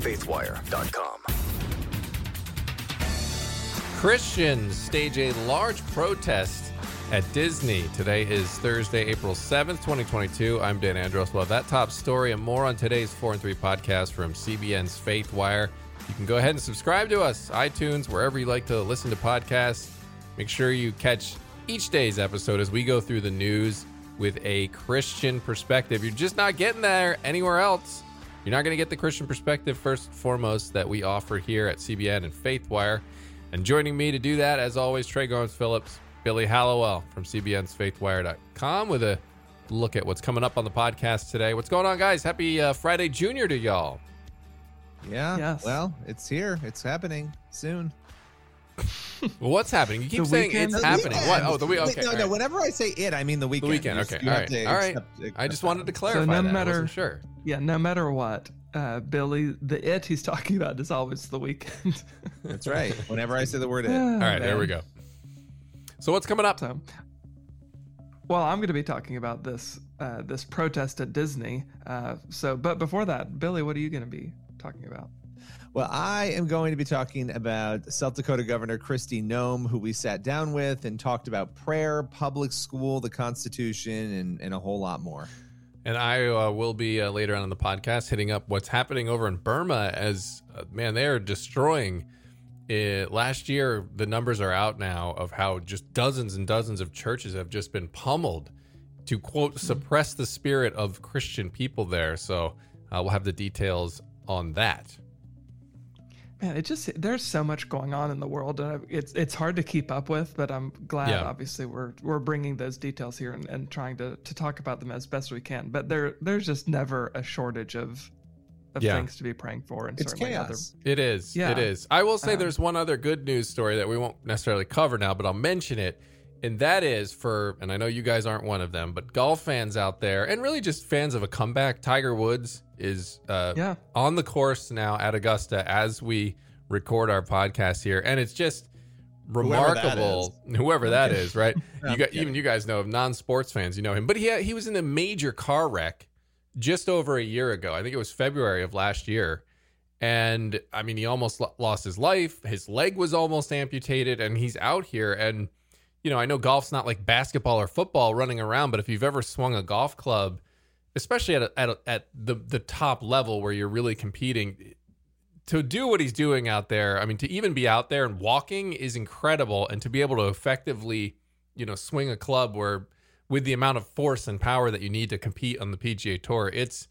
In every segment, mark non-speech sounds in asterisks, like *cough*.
faithwire.com. Christians stage a large protest at Disney. Today is Thursday, April 7th, 2022. I'm Dan Andros. Well, that top story and more on today's 4 and 3 podcast from CBN's Faithwire. You can go ahead and subscribe to us, iTunes, wherever you like to listen to podcasts. Make sure you catch each day's episode as we go through the news with a Christian perspective. You're just not getting there anywhere else. You're not going to get the Christian perspective first and foremost that we offer here at CBN and Faithwire. And joining me to do that, as always, Tré Goins-Phillips, Billy Hallowell from CBN's Faithwire.com with a look at what's coming up on the podcast today. What's going on, guys? Happy uh, Friday Junior to y'all. Yeah. Yes. Well, it's here. It's happening soon. Well, what's happening? You keep The saying weekend? it's The happening. weekend. What? Oh, the week. Wait, Okay. No, all no. right. Whenever I say it, I mean the weekend. The weekend. weekend. Okay. you All have right. to All right. accept- I just that. wanted to clarify no that. I matter- wasn't sure. Yeah, no matter what, uh, Billy, the it he's talking about is always the weekend. That's right. Whenever I say the word it. *sighs* All All right. There we go. So what's coming up? So, well, I'm going to be talking about this uh, this protest at Disney. Uh, so, but before that, Billy, what are you going to be talking about? Well, I am going to be talking about South Dakota Governor Kristi Noem, who we sat down with and talked about prayer, public school, the Constitution, and, and a whole lot more. And I uh, will be uh, later on in the podcast hitting up what's happening over in Burma as, uh, man, they are destroying. It. Last year, the numbers are out now of how just dozens and dozens of churches have just been pummeled to, quote, suppress the spirit of Christian people there. So uh, we'll have the details on that. Man, it just there's so much going on in the world, and it's it's hard to keep up with. But I'm glad, Yeah. obviously, we're we're bringing those details here and, and trying to, to talk about them as best we can. But there there's just never a shortage of of Yeah. things to be praying for, and It's certainly chaos. It is. Yeah. It is. I will say Um, there's one other good news story that we won't necessarily cover now, but I'll mention it. And that is for, and I know you guys aren't one of them, but golf fans out there, and really just fans of a comeback. Tiger Woods is uh, Yeah. on the course now at Augusta as we record our podcast here, and it's just Whoever that remarkable. *laughs* Whoever that is, right? Yeah, *laughs* you got yeah. even you guys know, non-sports fans, you know him, but he he was in a major car wreck just over a year ago. I think it was February of last year. And I mean, he almost lo- lost his life. His leg was almost amputated, and he's out here. And, you know, I know golf's not like basketball or football running around, but if you've ever swung a golf club, especially at, a, at, a, at the, the top level where you're really competing, to do what he's doing out there, I mean, to even be out there and walking is incredible. And to be able to effectively, you know, swing a club where with the amount of force and power that you need to compete on the PGA Tour, it's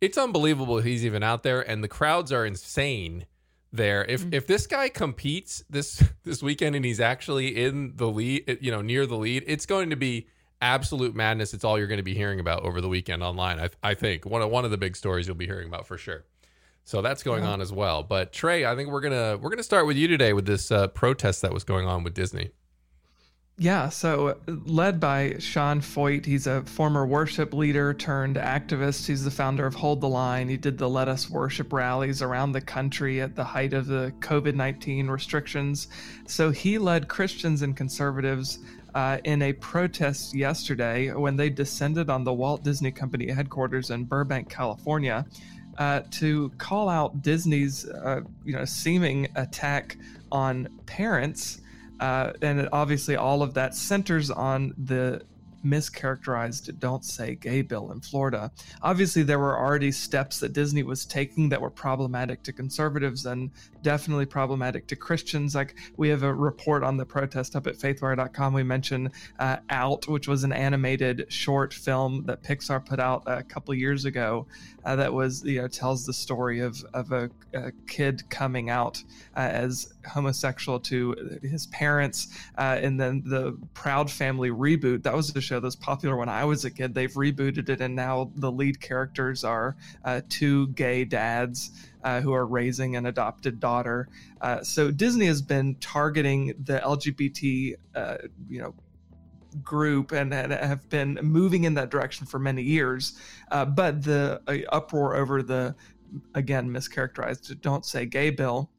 it's unbelievable he's even out there, and the crowds are insane there. If mm-hmm. if this guy competes this *laughs* this weekend and he's actually in the lead, you know, near the lead, it's going to be absolute madness. It's all you're going to be hearing about over the weekend online. I, I think one of one of the big stories you'll be hearing about for sure. So that's going on as well. But Tré, I think we're gonna we're gonna start with you today with this uh, protest that was going on with Disney. Yeah, so led by Sean Feucht, he's a former worship leader turned activist. He's the founder of Hold the Line. He did the Let Us Worship rallies around the country at the height of the COVID 19 restrictions. So he led Christians and conservatives uh, in a protest yesterday when they descended on the Walt Disney Company headquarters in Burbank, California. Uh, to call out Disney's, uh, you know, seeming attack on parents uh, and obviously, all of that centers on the mischaracterized Don't Say Gay bill in Florida. Obviously, there were already steps that Disney was taking that were problematic to conservatives and definitely problematic to Christians. Like, we have a report on the protest up at faithwire.com. We mentioned uh, Out, which was an animated short film that Pixar put out a couple years ago uh, that was, you know, tells the story of, of a, a kid coming out uh, as homosexual to his parents, uh, and then the Proud Family reboot. That was a show that was popular when I was a kid. They've rebooted it, and now the lead characters are uh, two gay dads. Uh, who are raising an adopted daughter? Uh, so Disney has been targeting the LGBT, uh, you know, group and, and have been moving in that direction for many years. Uh, but the uproar over the again mischaracterized "Don't Say Gay" bill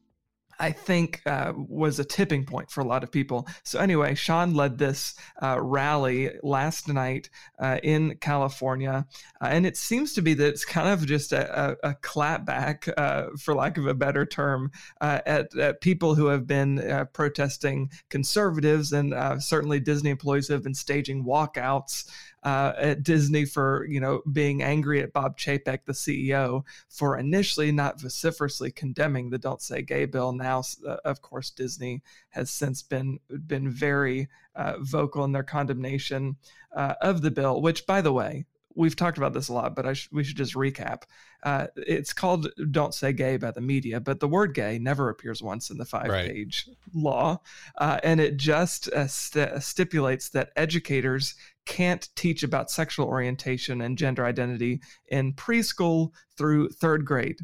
I think uh, was a tipping point for a lot of people. So anyway, Sean led this uh, rally last night uh, in California, uh, and it seems to be that it's kind of just a, a, a clapback, uh, for lack of a better term, uh, at, at, people who have been protesting conservatives, and certainly Disney employees have been staging walkouts uh, at Disney for you know being angry at Bob Chapek, the CEO, for initially not vociferously condemning the "Don't Say Gay" bill. Now, uh, of course, Disney has since been been very uh, vocal in their condemnation uh, of the bill. Which, by the way, we've talked about this a lot, but sh- we should just recap. Uh, it's called "Don't Say Gay" by the media, but the word "gay" never appears once in the five-page right. law, uh, and it just uh, st- stipulates that educators can't teach about sexual orientation and gender identity in preschool through third grade.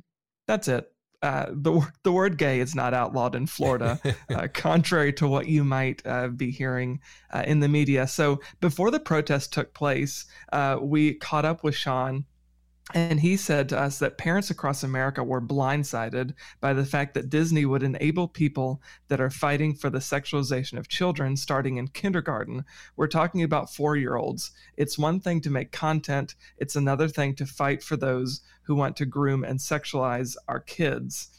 That's it. Uh, the the word gay is not outlawed in Florida, *laughs* uh, contrary to what you might uh, be hearing uh, in the media. So before the protest took place, uh, we caught up with Sean and he said to us that parents across America were blindsided by the fact that Disney would enable people that are fighting for the sexualization of children starting in kindergarten. We're talking about four year olds. It's one thing to make content, it's another thing to fight for those who want to groom and sexualize our kids.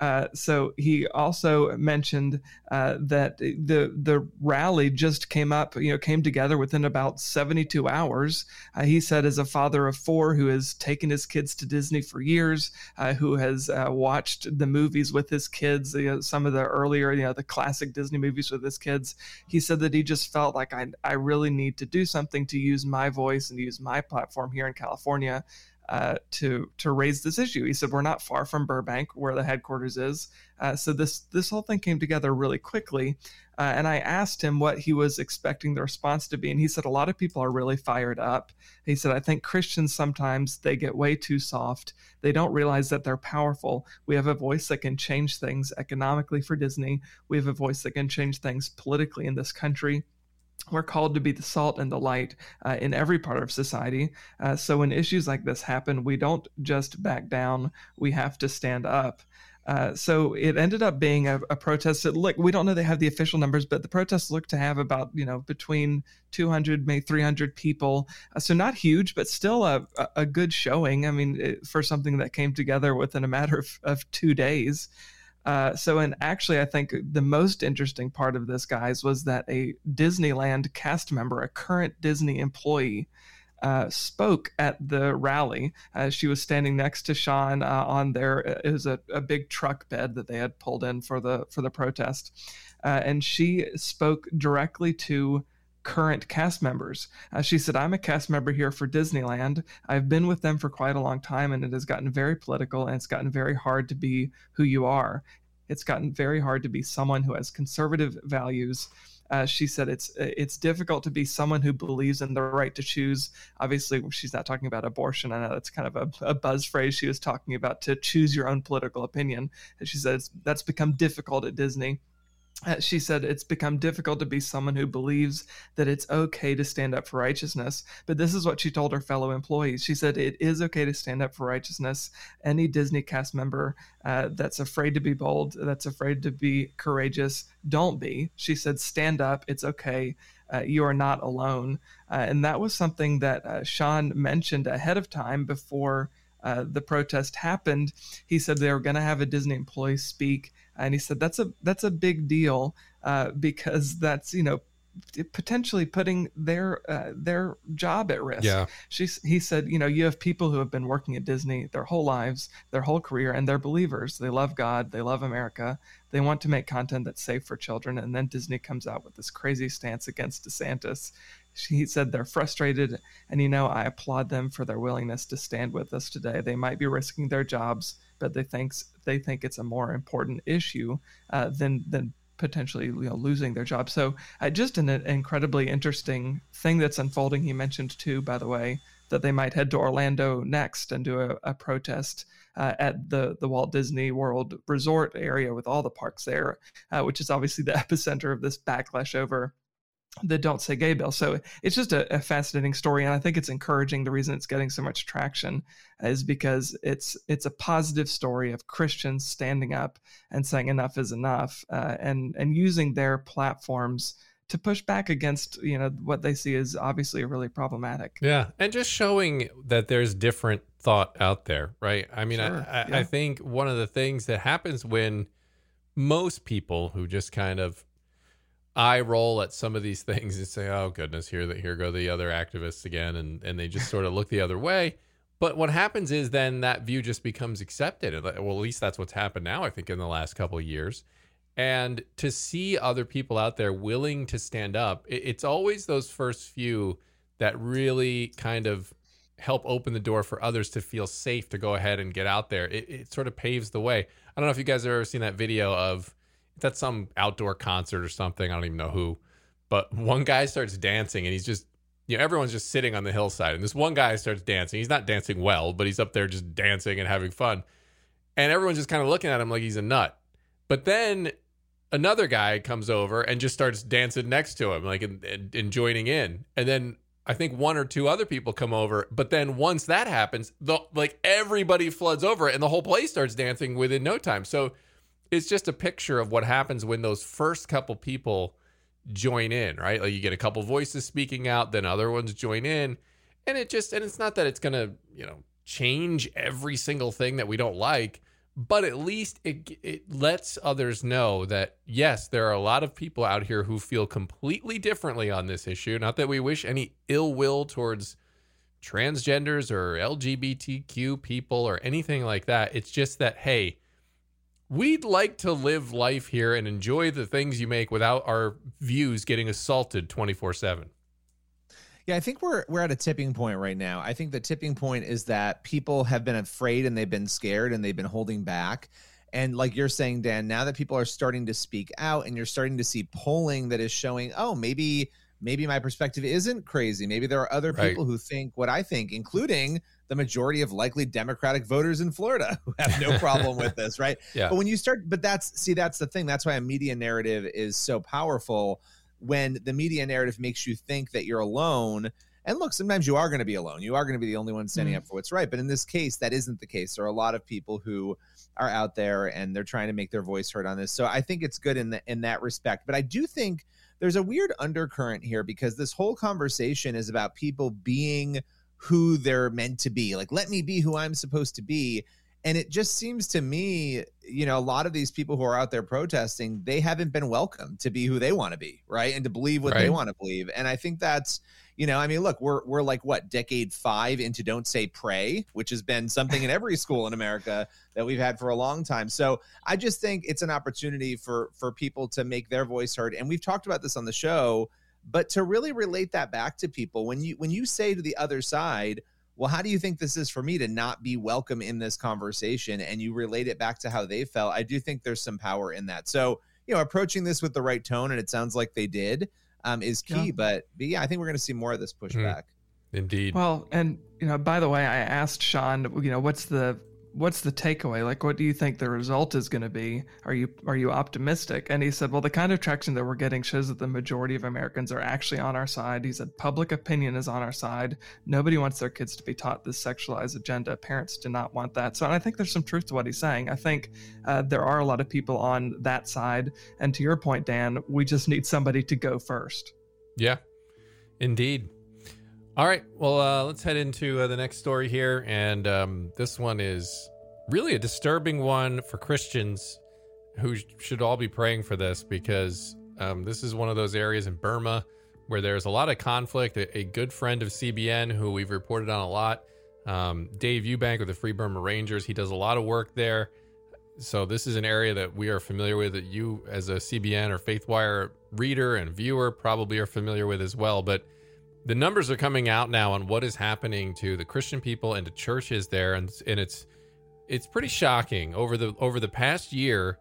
Uh, so he also mentioned uh, that the the rally just came up, you know, came together within about 72 hours. Uh, he said, as a father of four who has taken his kids to Disney for years, uh, who has uh, watched the movies with his kids, you know, some of the earlier, you know, the classic Disney movies with his kids, he said that he just felt like I I really need to do something to use my voice and use my platform here in California uh, to to raise this issue. He said we're not far from Burbank, where the headquarters is. Uh, so this this whole thing came together really quickly. Uh, and I asked him what he was expecting the response to be, and he said a lot of people are really fired up. He said I think Christians sometimes they get way too soft. They don't realize that they're powerful. We have a voice that can change things economically for Disney. We have a voice that can change things politically in this country we're called to be the salt and the light uh, in every part of society. Uh, so when issues like this happen, we don't just back down, we have to stand up. Uh, so it ended up being a, a protest. That, look, we don't know they have the official numbers, but the protests look to have about you know between 200, maybe 300 people. Uh, so not huge, but still a, a good showing. I mean, it, for something that came together within a matter of, of two days. Uh, so, and actually, I think the most interesting part of this, guys, was that a Disneyland cast member, a current Disney employee, uh, spoke at the rally. Uh, she was standing next to Sean uh, on there. Uh, it was a, a, big truck bed that they had pulled in for the for the protest, uh, and she spoke directly to current cast members. Uh, she said, I'm a cast member here for Disneyland. I've been with them for quite a long time, and it has gotten very political and it's gotten very hard to be who you are. It's gotten very hard to be someone who has conservative values. Uh, she said it's it's difficult to be someone who believes in the right to choose. Obviously, she's not talking about abortion. I know that's kind of a, a buzz phrase she was talking about to choose your own political opinion. And she says that's become difficult at Disney. Uh, she said it's become difficult to be someone who believes that it's okay to stand up for righteousness. But this is what she told her fellow employees. She said it is okay to stand up for righteousness. Any Disney cast member uh, that's afraid to be bold, that's afraid to be courageous, don't be. She said, stand up. It's okay. Uh, you are not alone. Uh, and that was something that uh, Sean mentioned ahead of time before. Uh, the protest happened, he said they were going to have a Disney employee speak and he said that's a that's a big deal uh, because that's you know potentially putting their uh, their job at risk. Yeah. She, he said, you know, you have people who have been working at Disney their whole lives, their whole career, and they're believers. They love God, they love America. They want to make content that's safe for children, and then Disney comes out with this crazy stance against DeSantis. She said they're frustrated, and you know, I applaud them for their willingness to stand with us today. They might be risking their jobs but they thinks they think it's a more important issue uh, than than potentially you know losing their job. So uh, just an, an, incredibly interesting thing that's unfolding. He mentioned too, by the way, that they might head to Orlando next and do a, a protest. Uh, at the the Walt Disney World Resort area with all the parks there, uh, which is obviously the *laughs* epicenter of this backlash over the Don't Say Gay bill. So it's just a, a, fascinating story, and I think it's encouraging. The reason it's getting so much traction is because it's it's a positive story of Christians standing up and saying enough is enough, uh, and and using their platforms to push back against you know what they see as obviously really problematic. Yeah, and just showing that there's different thought out there, right? I mean, sure. I, I, yeah. I think one of the things that happens when most people who just kind of eye roll at some of these things and say, "Oh goodness, here that here go the other activists again," and and they just sort of look the other way. But what happens is then that view just becomes accepted. Well, at least that's what's happened now. I think in the last couple of years, and to see other people out there willing to stand up, it's always those first few that really kind of help open the door for others to feel safe to go ahead and get out there. It, it sort of paves the way. I don't know if you guys have ever seen that video of that's some outdoor concert or something. I don't even know who, but one guy starts dancing and he's just, you know, everyone's just sitting on the hillside and this one guy starts dancing. He's not dancing well, but he's up there just dancing and having fun. And everyone's just kind of looking at him like he's a nut. But then another guy comes over and just starts dancing next to him, like and, and, and joining in. And then I think one or two other people come over, but then once that happens, the like everybody floods over and the whole place starts dancing within no time. So it's just a picture of what happens when those first couple people join in, right? Like you get a couple voices speaking out, then other ones join in, and it just and it's not that it's going to, you know, change every single thing that we don't like, but at least it it lets others know that yes, there are a lot of people out here who feel completely differently on this issue. Not that we wish any ill will towards transgenders or LGBTQ people or anything like that. It's just that hey, we'd like to live life here and enjoy the things you make without our views getting assaulted 24/7. Yeah, I think we're we're at a tipping point right now. I think the tipping point is that people have been afraid and they've been scared and they've been holding back. And like you're saying, Dan, now that people are starting to speak out and you're starting to see polling that is showing, oh, maybe maybe my perspective isn't crazy. Maybe there are other right. people who think what I think, including the majority of likely Democratic voters in Florida *laughs* who have no problem with this, right? *laughs* Yeah. But when you start, but that's see, that's the thing. That's why a media narrative is so powerful. When the media narrative makes you think that you're alone. And look, sometimes you are going to be alone. You are going to be the only one standing mm. up for what's right. But in this case, that isn't the case. There are a lot of people who are out there and they're trying to make their voice heard on this. So I think it's good in the, in that respect. But I do think there's a weird undercurrent here because this whole conversation is about people being who they're meant to be. Like, let me be who I'm supposed to be. And it just seems to me, you know, a lot of these people who are out there protesting, they haven't been welcome to be who they want to be, right? And to believe what right. they want to believe. And I think that's, you know, I mean, look, we're we're like what decade five into "Don't Say Pray," which has been something in every school in America that we've had for a long time. So I just think it's an opportunity for for people to make their voice heard. And we've talked about this on the show but to really relate that back to people when you when you say to the other side well how do you think this is for me to not be welcome in this conversation and you relate it back to how they felt i do think there's some power in that so you know approaching this with the right tone and it sounds like they did um, is key yeah. But, but yeah i think we're going to see more of this pushback mm, indeed. Well and you know by the way i asked sean you know what's the what's the takeaway? Like, what do you think the result is going to be? Are you are you optimistic? And he said, well, the kind of traction that we're getting shows that the majority of Americans are actually on our side. He said, public opinion is on our side. Nobody wants their kids to be taught this sexualized agenda. Parents do not want that. So, and I think there's some truth to what he's saying. I think uh, there are a lot of people on that side. And to your point, Dan, we just need somebody to go first. Yeah, indeed. All right. Well, uh, let's head into uh, the next story here. And um, this one is really a disturbing one for Christians who should all be praying for this because um, this is one of those areas in Burma where there's a lot of conflict. A, a good friend of CBN who we've reported on a lot, um, Dave Eubank with the Free Burma Rangers, he does a lot of work there. So this is an area that we are familiar with that you, as a CBN or Faithwire reader and viewer, probably are familiar with as well. But the numbers are coming out now on what is happening to the Christian people and to churches there, and and it's it's pretty shocking. Over the over the past year,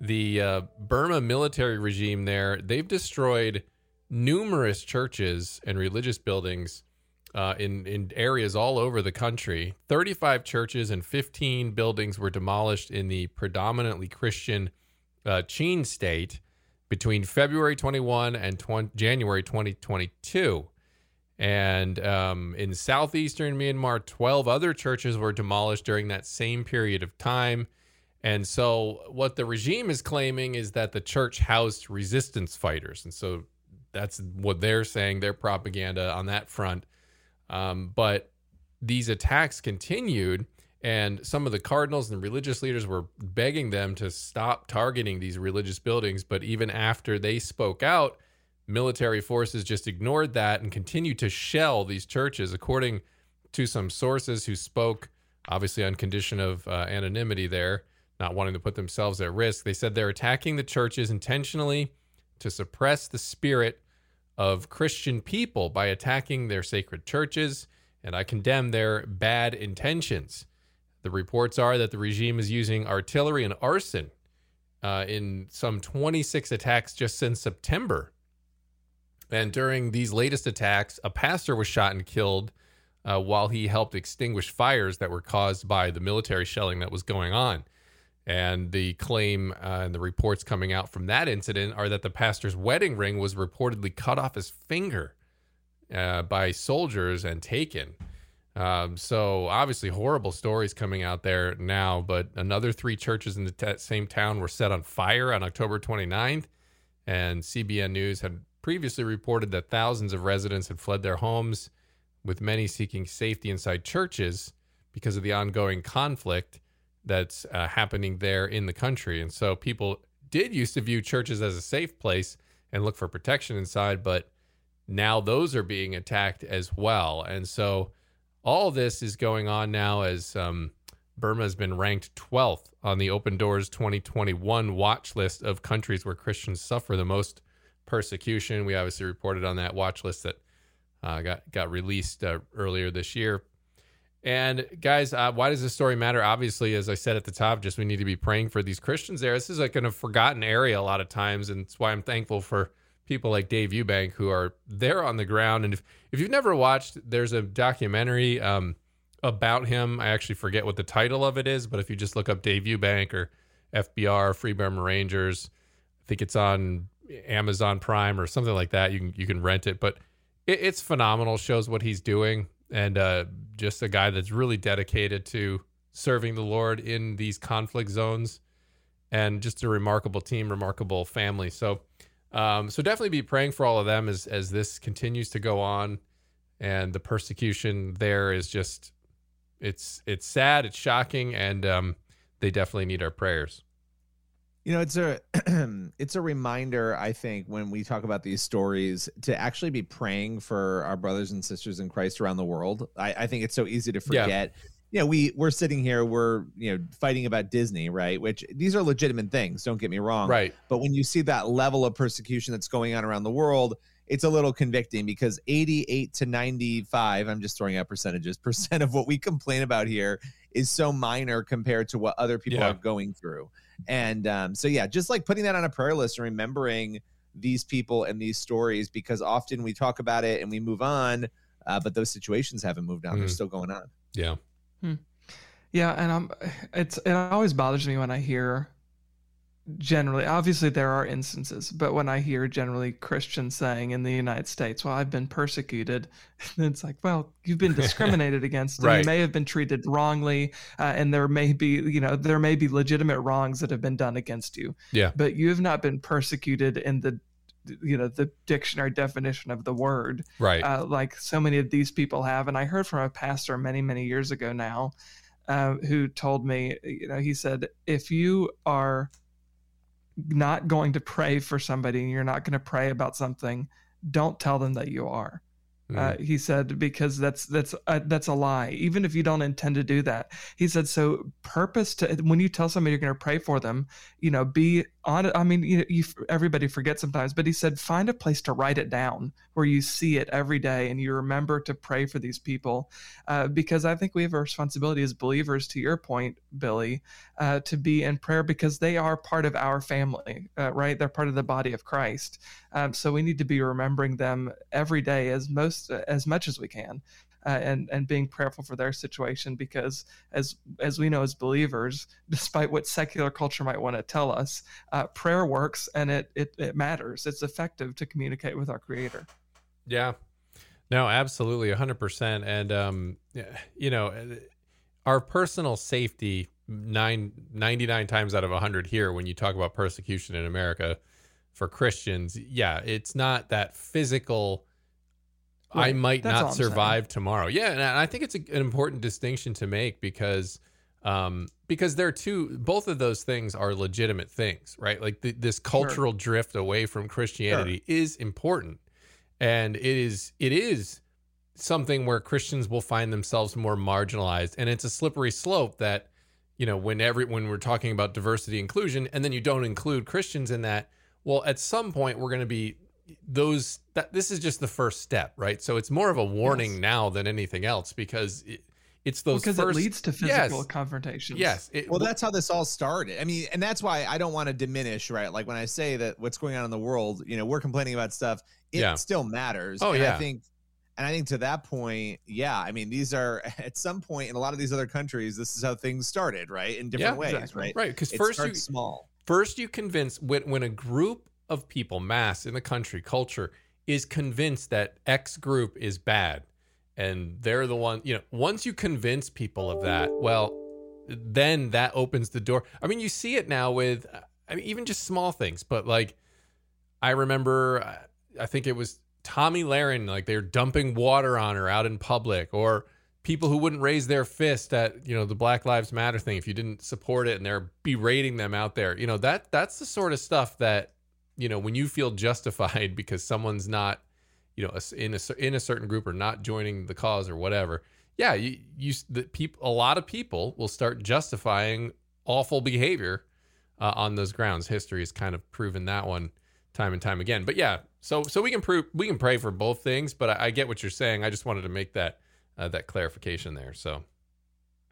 the uh, Burma military regime there they've destroyed numerous churches and religious buildings uh, in in areas all over the country. Thirty five churches and fifteen buildings were demolished in the predominantly Christian uh, Chin state. between February 21 and 20, January 2022. And um, in southeastern Myanmar, 12 other churches were demolished during that same period of time. And so, what the regime is claiming is that the church housed resistance fighters. And so, that's what they're saying, their propaganda on that front. Um, but these attacks continued, and some of the cardinals and religious leaders were begging them to stop targeting these religious buildings. But even after they spoke out, military forces just ignored that and continued to shell these churches, according to some sources who spoke, obviously on condition of uh, anonymity there, not wanting to put themselves at risk. They said they're attacking the churches intentionally to suppress the spirit of Christian people by attacking their sacred churches, and I condemn their bad intentions. The reports are that the regime is using artillery and arson uh, in some 26 attacks just since September and during these latest attacks, a pastor was shot and killed uh, while he helped extinguish fires that were caused by the military shelling that was going on. And the claim uh, and the reports coming out from that incident are that the pastor's wedding ring was reportedly cut off his finger uh, by soldiers and taken. Um, so obviously horrible stories coming out there now, but another three churches in the t- same town were set on fire on October 29th. And CBN News had previously reported that thousands of residents had fled their homes, with many seeking safety inside churches because of the ongoing conflict that's uh, happening there in the country. And so people did used to view churches as a safe place and look for protection inside, but now those are being attacked as well. And so all this is going on now as um, Burma has been ranked 12th on the Open Doors 2021 watch list of countries where Christians suffer the most persecution. We obviously reported on that watch list that uh, got got released uh, earlier this year. And guys, uh, why does this story matter? Obviously, as I said at the top, just we need to be praying for these Christians there. This is like in a forgotten area a lot of times, and it's why I'm thankful for people like Dave Eubank who are there on the ground. And if if you've never watched, there's a documentary um, about him. I actually forget what the title of it is, but if you just look up Dave Eubank or FBR Free Burma Rangers, I think it's on Amazon Prime or something like that. You can you can rent it, but it, it's phenomenal. Shows what he's doing, and uh, just a guy that's really dedicated to serving the Lord in these conflict zones, and just a remarkable team, remarkable family. So, um, so definitely be praying for all of them as as this continues to go on, and the persecution there is just it's it's sad, it's shocking, and um, they definitely need our prayers you know it's a *clears throat* it's a reminder i think when we talk about these stories to actually be praying for our brothers and sisters in christ around the world. I, I think it's so easy to forget. Yeah. you know we we're sitting here we're you know fighting about disney right? Which these are legitimate things don't get me wrong. Right. But when you see that level of persecution that's going on around the world it's a little convicting because 88 to 95 i'm just throwing out percentages *laughs* percent of what we complain about here is so minor compared to what other people yeah. are going through and um, so, yeah, just like putting that on a prayer list and remembering these people and these stories because often we talk about it and we move on, uh, but those situations haven't moved on; mm. they're still going on. Yeah. Hmm. Yeah, and I'm. It's it always bothers me when I hear generally obviously there are instances but when i hear generally christians saying in the united states well i've been persecuted *laughs* it's like well you've been *laughs* discriminated against right. you may have been treated wrongly uh, and there may be you know there may be legitimate wrongs that have been done against you yeah but you have not been persecuted in the you know the dictionary definition of the word right uh, like so many of these people have and i heard from a pastor many many years ago now uh, who told me you know he said if you are not going to pray for somebody and you're not going to pray about something, don't tell them that you are. Mm. Uh, he said because that's that's uh, that's a lie. Even if you don't intend to do that, he said. So purpose to when you tell somebody you're going to pray for them, you know, be on. I mean, you, you everybody forgets sometimes, but he said find a place to write it down where you see it every day and you remember to pray for these people, uh, because I think we have a responsibility as believers. To your point, Billy, uh, to be in prayer because they are part of our family, uh, right? They're part of the body of Christ. Um, so we need to be remembering them every day as most as much as we can. uh, and and being prayerful for their situation because as as we know as believers, *laughs* despite what secular culture might want to tell us, uh, prayer works and it, it it matters. It's effective to communicate with our Creator. Yeah, no, absolutely, hundred percent, and um, you know, our personal safety nine, 99 times out of 100 here when you talk about persecution in America for Christians, yeah, it's not that physical. Right. I might That's not survive tomorrow. Yeah, and I think it's a, an important distinction to make because um, because they're two both of those things are legitimate things, right? Like the, this cultural sure. drift away from Christianity sure. is important, and it is it is something where Christians will find themselves more marginalized, and it's a slippery slope that you know when every when we're talking about diversity inclusion, and then you don't include Christians in that well, at some point we're going to be those that this is just the first step, right? So it's more of a warning yes. now than anything else because it, it's those because first, it leads to physical yes, confrontations. Yes. It, well, that's how this all started. I mean, and that's why I don't want to diminish, right? Like when I say that what's going on in the world, you know, we're complaining about stuff, it yeah. still matters. Oh and yeah. I think and I think to that point, yeah, I mean, these are *laughs* at some point in a lot of these other countries, this is how things started, right? In different yeah, ways, exactly. right? Right. Because first you small. First, you convince when when a group of people, mass in the country, culture, is convinced that X group is bad, and they're the one, you know, once you convince people of that, well, then that opens the door. I mean, you see it now with, I mean, even just small things, but like, I remember, I think it was Tomi Lahren, like they're dumping water on her out in public, or people who wouldn't raise their fist at you know the Black Lives Matter thing if you didn't support it, and they're berating them out there. You know that that's the sort of stuff that you know when you feel justified *laughs* because someone's not you know in a in a certain group or not joining the cause or whatever yeah you you the people a lot of people will start justifying awful behavior uh, on those grounds. History has kind of proven that one time and time again. But yeah so so we can prove we can pray for both things but i, I get what you're saying. I just wanted to make that uh, that clarification there so.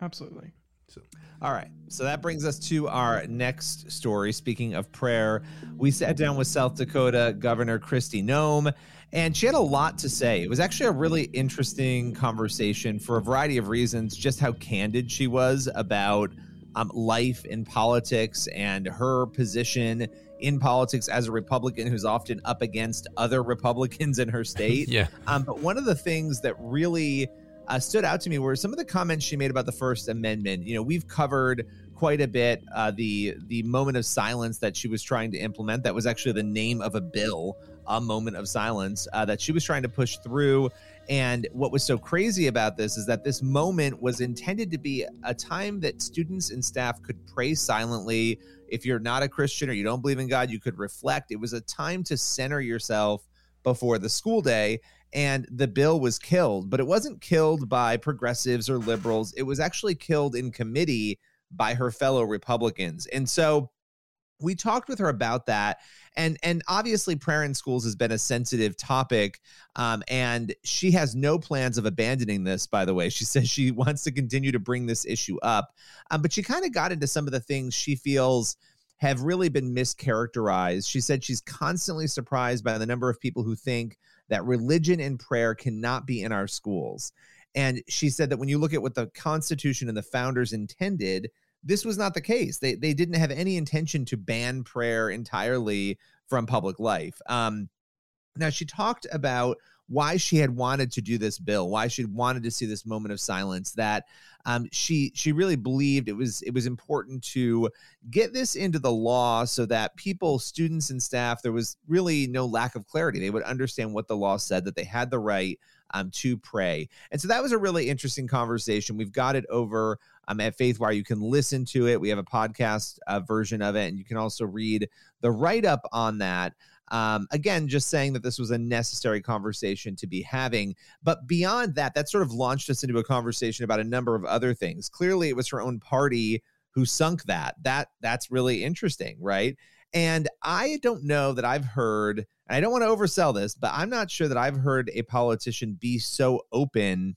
Absolutely so. All right. So that brings us to our next story. Speaking of prayer, we sat down with South Dakota Governor Kristi Noem, and she had a lot to say. It was actually a really interesting conversation for a variety of reasons, just how candid she was about um, life in politics and her position in politics as a Republican who's often up against other Republicans in her state. *laughs* yeah. Um, but one of the things that really uh, stood out to me were some of the comments she made about the First Amendment. You know, we've covered quite a bit uh, the the moment of silence that she was trying to implement. That was actually the name of a bill, a moment of silence uh, that she was trying to push through. And what was so crazy about this is that this moment was intended to be a time that students and staff could pray silently. If you're not a Christian or you don't believe in God, you could reflect. It was a time to center yourself before the school day and the bill was killed, but it wasn't killed by progressives or liberals. It was actually killed in committee by her fellow Republicans. And so we talked with her about that and and obviously prayer in schools has been a sensitive topic um, and she has no plans of abandoning this by the way she *laughs* says she wants to continue to bring this issue up um, but she kind of got into some of the things she feels have really been mischaracterized she said she's constantly surprised by the number of people who think that religion and prayer cannot be in our schools. And she said that when you look at what the Constitution and the founders intended, this was not the case. They they didn't have any intention to ban prayer entirely from public life. Um, now she talked about why she had wanted to do this bill, why she wanted to see this moment of silence. That um, she she really believed it was it was important to get this into the law so that people, students, and staff there was really no lack of clarity. They would understand what the law said, that they had the right um, to pray. And so that was a really interesting conversation. We've got it over um, at Faithwire. You can listen to it. We have a podcast uh, version of it, and you can also read the write up on that. Um, again, just saying that this was a necessary conversation to be having. But beyond that, that sort of launched us into a conversation about a number of other things. Clearly, it was her own party who sunk that. That that's really interesting, right? And I don't know that I've heard, and I don't want to oversell this, but I'm not sure that I've heard a politician be so open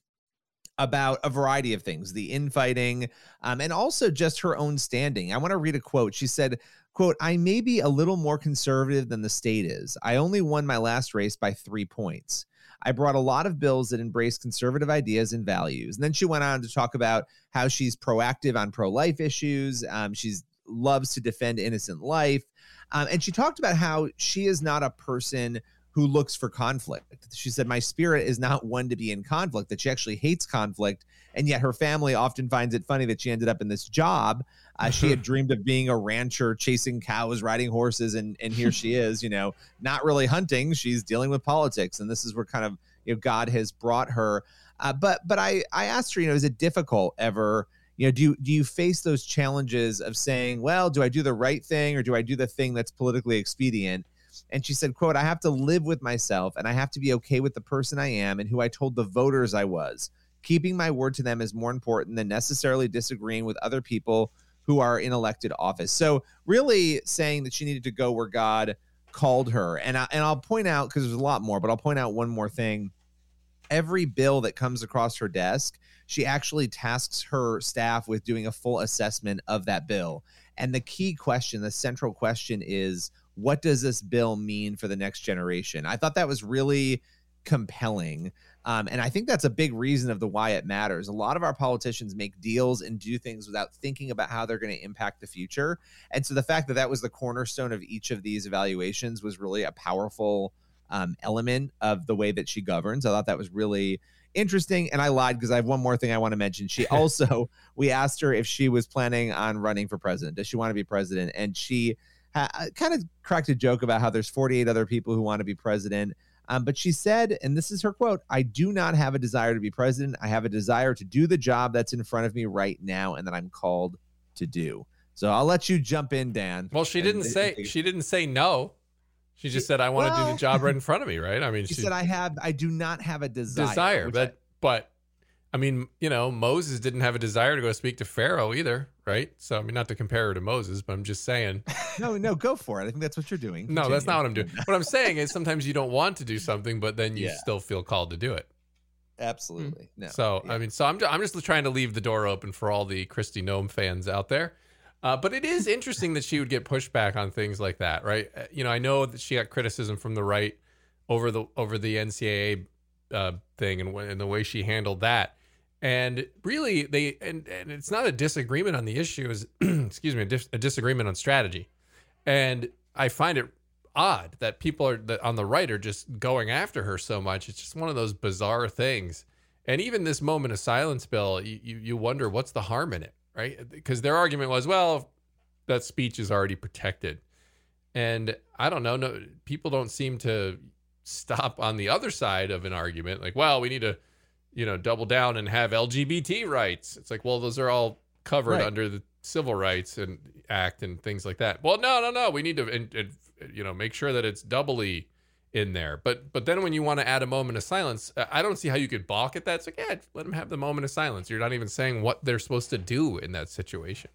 about a variety of things the infighting um, and also just her own standing i want to read a quote she said quote i may be a little more conservative than the state is i only won my last race by three points I brought a lot of bills that embrace conservative ideas and values. And then she went on to talk about how she's proactive on pro life issues. Um, she's loves to defend innocent life. Um, and she talked about how she is not a person who looks for conflict. She said, My spirit is not one to be in conflict, that she actually hates conflict. And yet her family often finds it funny that she ended up in this job. Uh, she had dreamed of being a rancher, chasing cows, riding horses, and, and here she *laughs* is, you know, not really hunting. She's dealing with politics. And this is where kind of you know, God has brought her. Uh, but but I, I asked her, you know, is it difficult ever? You know, do you, do you face those challenges of saying, well, do I do the right thing or do I do the thing that's politically expedient? and she said quote i have to live with myself and i have to be okay with the person i am and who i told the voters i was keeping my word to them is more important than necessarily disagreeing with other people who are in elected office so really saying that she needed to go where god called her and I, and I'll point out because there's a lot more but I'll point out one more thing every bill that comes across her desk she actually tasks her staff with doing a full assessment of that bill and the key question the central question is what does this bill mean for the next generation? I thought that was really compelling. Um, and I think that's a big reason of the why it matters. A lot of our politicians make deals and do things without thinking about how they're going to impact the future. And so the fact that that was the cornerstone of each of these evaluations was really a powerful um, element of the way that she governs. I thought that was really interesting. And I lied because I have one more thing I want to mention. She *laughs* also, we asked her if she was planning on running for president. Does she want to be president? And she, uh, kind of cracked a joke about how there's 48 other people who want to be president. Um, but she said, and this is her quote I do not have a desire to be president. I have a desire to do the job that's in front of me right now and that I'm called to do. So I'll let you jump in, Dan. Well, she didn't say she didn't say no. She just said, "I want well, to do the job right *laughs* in front of me." Right? I mean, she, she said, "I have, I do not have a desire." Desire, but I, but I mean, you know, Moses didn't have a desire to go speak to Pharaoh either, right? So, I mean, not to compare her to Moses, but I'm just saying. *laughs* no, no, go for it. I think that's what you're doing. Continue. No, that's not what I'm doing. what I'm *laughs* saying is sometimes you don't want to do something, but then you yeah. still feel called to do it. Absolutely. No. So, yeah. I mean, so I'm, I'm just trying to leave the door open for all the Kristi Noem fans out there. Uh, but it is interesting that she would get pushback on things like that, right? Uh, you know, I know that she got criticism from the right over the over the NCAA uh, thing and, and the way she handled that and really they and, and it's not a disagreement on the issues *clears throat* excuse me a, dis- a, disagreement on strategy. And i find it odd that people are that on the right are just going after her so much. It's just one of those bizarre things. And even this moment of silence bill you, you, you wonder what's the harm in it right? Because their argument was well that speech is already protected. And i don't know no people don't seem to stop on the other side of an argument like well we need to you know, double down and have LGBT rights. It's like, well, those are all covered right. under the Civil Rights and Act and things like that. Well, no, no, no. We need to, and, and, you know, make sure that it's doubly in there. But but then when you want to add a moment of silence, I don't see how you could balk at that. It's like, yeah, let them have the moment of silence. You're not even saying what they're supposed to do in that situation.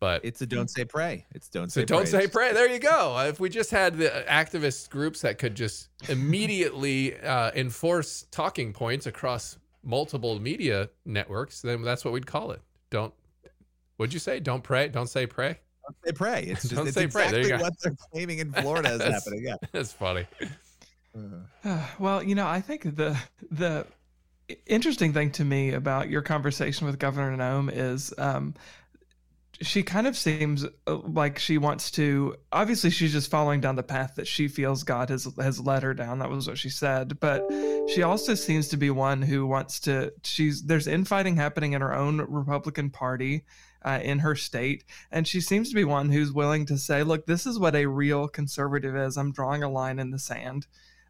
But it's a don't say pray. It's don't say. So don't say pray. There you go. If we just had the activist groups that could just *laughs* immediately uh, enforce talking points across multiple media networks, then that's what we'd call it. Don't. What'd you say? Don't pray. Don't say pray. Don't say pray. It's *laughs* just don't it's say exactly pray. what they're claiming in Florida is *laughs* happening. Yeah, *laughs* that's funny. Uh, *sighs* well, you know, I think the the interesting thing to me about your conversation with Governor Noem is um, she kind of seems uh, like she wants to obviously she's just following down the path that she feels God has has led her down. That was what she said. But she also seems to be one who wants to she's there's infighting happening in her own Republican party uh, in her state. And she seems to be one who's willing to say look this is what a real conservative is. I'm drawing a line in the sand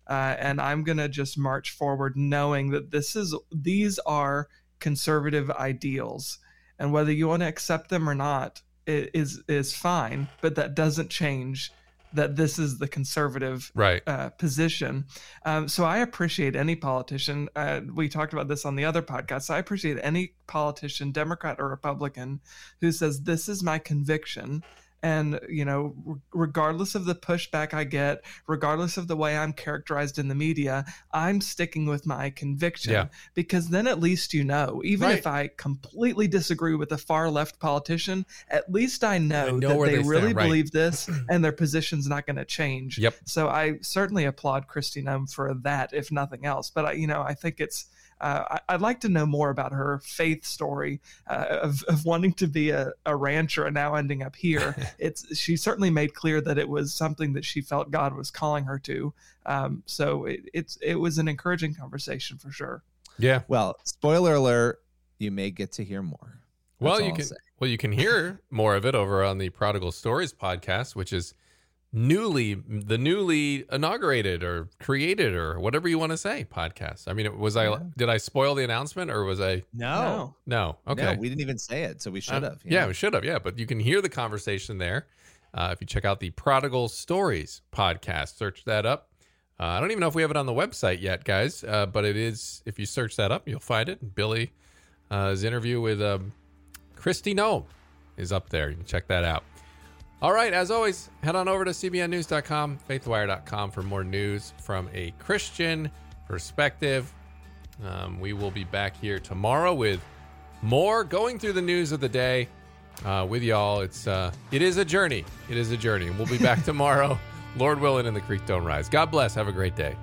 uh, and I'm going to just march forward knowing that this is these are conservative ideals and whether you want to accept them or not is is fine but that doesn't change that this is the conservative right. uh, position. Um, so I appreciate any politician. Uh, we talked about this on the other podcast. So I appreciate any politician, Democrat or Republican, who says, This is my conviction. And, you know, r- regardless of the pushback I get, regardless of the way I'm characterized in the media, I'm sticking with my conviction Yeah. because then at least you know. Even Right. if I completely disagree with a far left politician, at least I know, know that they, they really right. believe this *clears throat* and their position's not going to change. Yep. So I certainly applaud Kristi Noem for that, if nothing else. But I, you know, I think it's. Uh, I, I'd like to know more about her faith story uh, of, of wanting to be a, a rancher and now ending up here. *laughs* it's she certainly made clear that it was something that she felt God was calling her to. Um, so it, it's it was an encouraging conversation for sure. Yeah. Well, spoiler alert, you may get to hear more. Well, That's all you can say. well you can hear more of it over on the Prodigal Stories podcast, which is newly the newly inaugurated or created or whatever you want to say podcast. I mean, was I Yeah. did I spoil the announcement or was I No, no? Okay. no, we didn't even say it, so we should Uh, have. yeah, we should have. Yeah, but you can hear the conversation there. Uh, if you check out the Prodigal Stories podcast, search that up. Uh, I don't even know if we have it on the website yet, guys, uh, but it is. If you search that up, you'll find it. Billy's interview with um, Kristi Noem is up there. You can check that out. All right, as always, head on over to cbnnews.com, faithwire.com for more news from a Christian perspective. Um, we will be back here tomorrow with more going through the news of the day uh, with y'all. It's uh, it is a journey. It is a journey. We'll be back *laughs* tomorrow, Lord willing, and the creek don't rise. God bless. Have a great day.